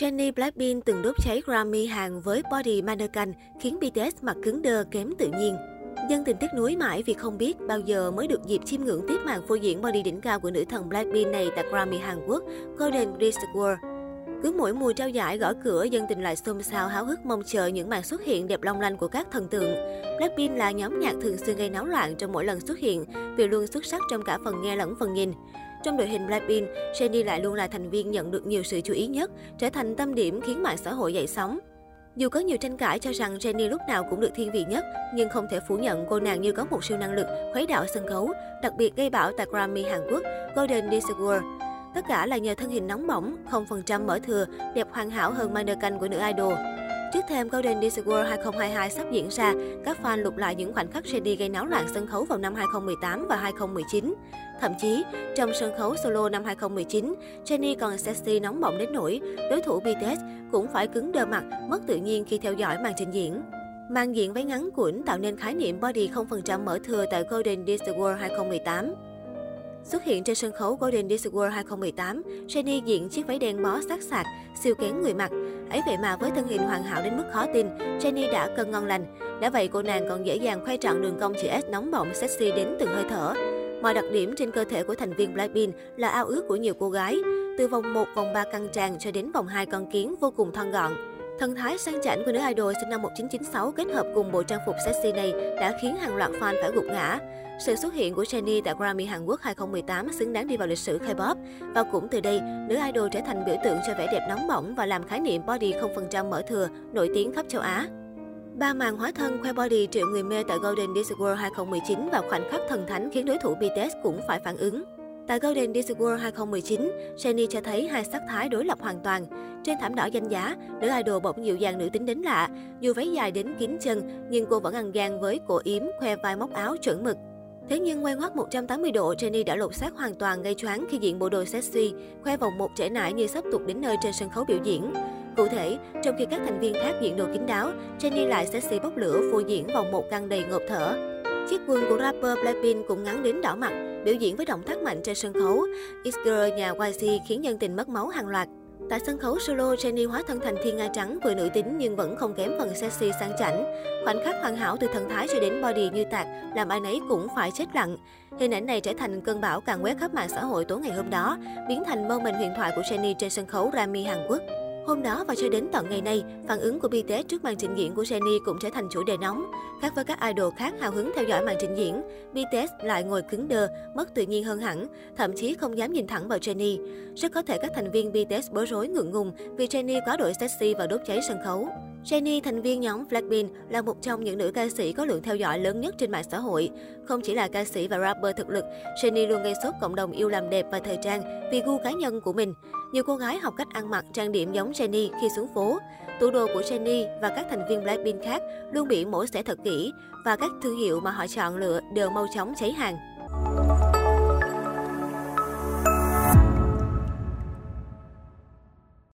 Jennie Blackpink từng đốt cháy Grammy hàng với body mannequin khiến BTS mặt cứng đơ kém tự nhiên. Dân tình tiếc nuối mãi vì không biết bao giờ mới được dịp chiêm ngưỡng tiếp màn phô diễn body đỉnh cao của nữ thần Blackpink này tại Grammy Hàn Quốc, Golden Disc Award. Cứ mỗi mùa trao giải gõ cửa, dân tình lại xôn xao háo hức mong chờ những màn xuất hiện đẹp long lanh của các thần tượng. Blackpink là nhóm nhạc thường xuyên gây náo loạn trong mỗi lần xuất hiện vì luôn xuất sắc trong cả phần nghe lẫn phần nhìn. Trong đội hình Blackpink, Jennie lại luôn là thành viên nhận được nhiều sự chú ý nhất, trở thành tâm điểm khiến mạng xã hội dậy sóng. Dù có nhiều tranh cãi cho rằng Jennie lúc nào cũng được thiên vị nhất, nhưng không thể phủ nhận cô nàng như có một siêu năng lực khuấy đảo sân khấu, đặc biệt gây bão tại Grammy Hàn Quốc, Golden Disc Award. Tất cả là nhờ thân hình nóng bỏng, 0% mỡ thừa, đẹp hoàn hảo hơn mannequin của nữ idol. Trước thêm Golden Disc Award 2022 sắp diễn ra, các fan lục lại những khoảnh khắc Jennie gây náo loạn sân khấu vào năm 2018 và 2019. Thậm chí, trong sân khấu solo năm 2019, Jennie còn sexy nóng bỏng đến nỗi đối thủ BTS cũng phải cứng đơ mặt, mất tự nhiên khi theo dõi màn trình diễn. Màn diện váy ngắn cuộn tạo nên khái niệm body 0% mỡ thừa tại Golden Disc Award 2018. Xuất hiện trên sân khấu Golden Disc World 2018, Jennie diện chiếc váy đen bó sát sạc, siêu kén người mặc. Ấy vậy mà với thân hình hoàn hảo đến mức khó tin, Jennie đã cân ngon lành. Đã vậy cô nàng còn dễ dàng khoe trọn đường cong chữ S nóng bỏng sexy đến từng hơi thở. Mọi đặc điểm trên cơ thể của thành viên Blackpink là ao ước của nhiều cô gái. Từ vòng 1, vòng 3 căng tràn cho đến vòng 2 con kiến vô cùng thon gọn. Thân thái sang chảnh của nữ idol sinh năm 1996 kết hợp cùng bộ trang phục sexy này đã khiến hàng loạt fan phải gục ngã. Sự xuất hiện của Jennie tại Grammy Hàn Quốc 2018 xứng đáng đi vào lịch sử K-pop. Và cũng từ đây, nữ idol trở thành biểu tượng cho vẻ đẹp nóng bỏng và làm khái niệm body 0% mở thừa, nổi tiếng khắp châu Á. Ba màn hóa thân khoe body triệu người mê tại Golden Disc World 2019 và khoảnh khắc thần thánh khiến đối thủ BTS cũng phải phản ứng. Tại Golden Disc World 2019, Jennie cho thấy hai sắc thái đối lập hoàn toàn. Trên thảm đỏ danh giá, nữ idol bỗng dịu dàng nữ tính đến lạ. Dù váy dài đến kín chân, nhưng cô vẫn ăn gan với cổ yếm, khoe vai móc áo chuẩn mực. Thế nhưng quay ngoắt 180 độ, Jennie đã lột xác hoàn toàn gây choáng khi diện bộ đồ sexy, khoe vòng một trễ nải như sắp tụt đến nơi trên sân khấu biểu diễn. Cụ thể, trong khi các thành viên khác diện đồ kín đáo, Jennie lại sexy bốc lửa phô diễn vòng một căng đầy ngộp thở. Chiếc quần của rapper Blackpink cũng ngắn đến đỏ mặt, biểu diễn với động tác mạnh trên sân khấu. X-Girl nhà YG khiến nhân tình mất máu hàng loạt. Tại sân khấu solo, Jennie hóa thân thành thiên nga trắng vừa nữ tính nhưng vẫn không kém phần sexy sang chảnh. Khoảnh khắc hoàn hảo từ thần thái cho đến body như tạc, làm ai nấy cũng phải chết lặng. Hình ảnh này trở thành cơn bão càng quét khắp mạng xã hội tối ngày hôm đó, biến thành moment huyền thoại của Jennie trên sân khấu Rami Hàn Quốc. Hôm đó và cho đến tận ngày nay, phản ứng của BTS trước màn trình diễn của Jennie cũng trở thành chủ đề nóng. Khác với các idol khác hào hứng theo dõi màn trình diễn, BTS lại ngồi cứng đơ, mất tự nhiên hơn hẳn, thậm chí không dám nhìn thẳng vào Jennie. Rất có thể các thành viên BTS bối rối ngượng ngùng vì Jennie quá đội sexy và đốt cháy sân khấu. Jennie, thành viên nhóm Blackpink, là một trong những nữ ca sĩ có lượng theo dõi lớn nhất trên mạng xã hội. Không chỉ là ca sĩ và rapper thực lực, Jennie luôn gây sốt cộng đồng yêu làm đẹp và thời trang vì gu cá nhân của mình. Nhiều cô gái học cách ăn mặc trang điểm giống Jennie khi xuống phố. Tủ đồ của Jennie và các thành viên Blackpink khác luôn bị mổ xẻ thật kỹ và các thương hiệu mà họ chọn lựa đều mau chóng cháy hàng.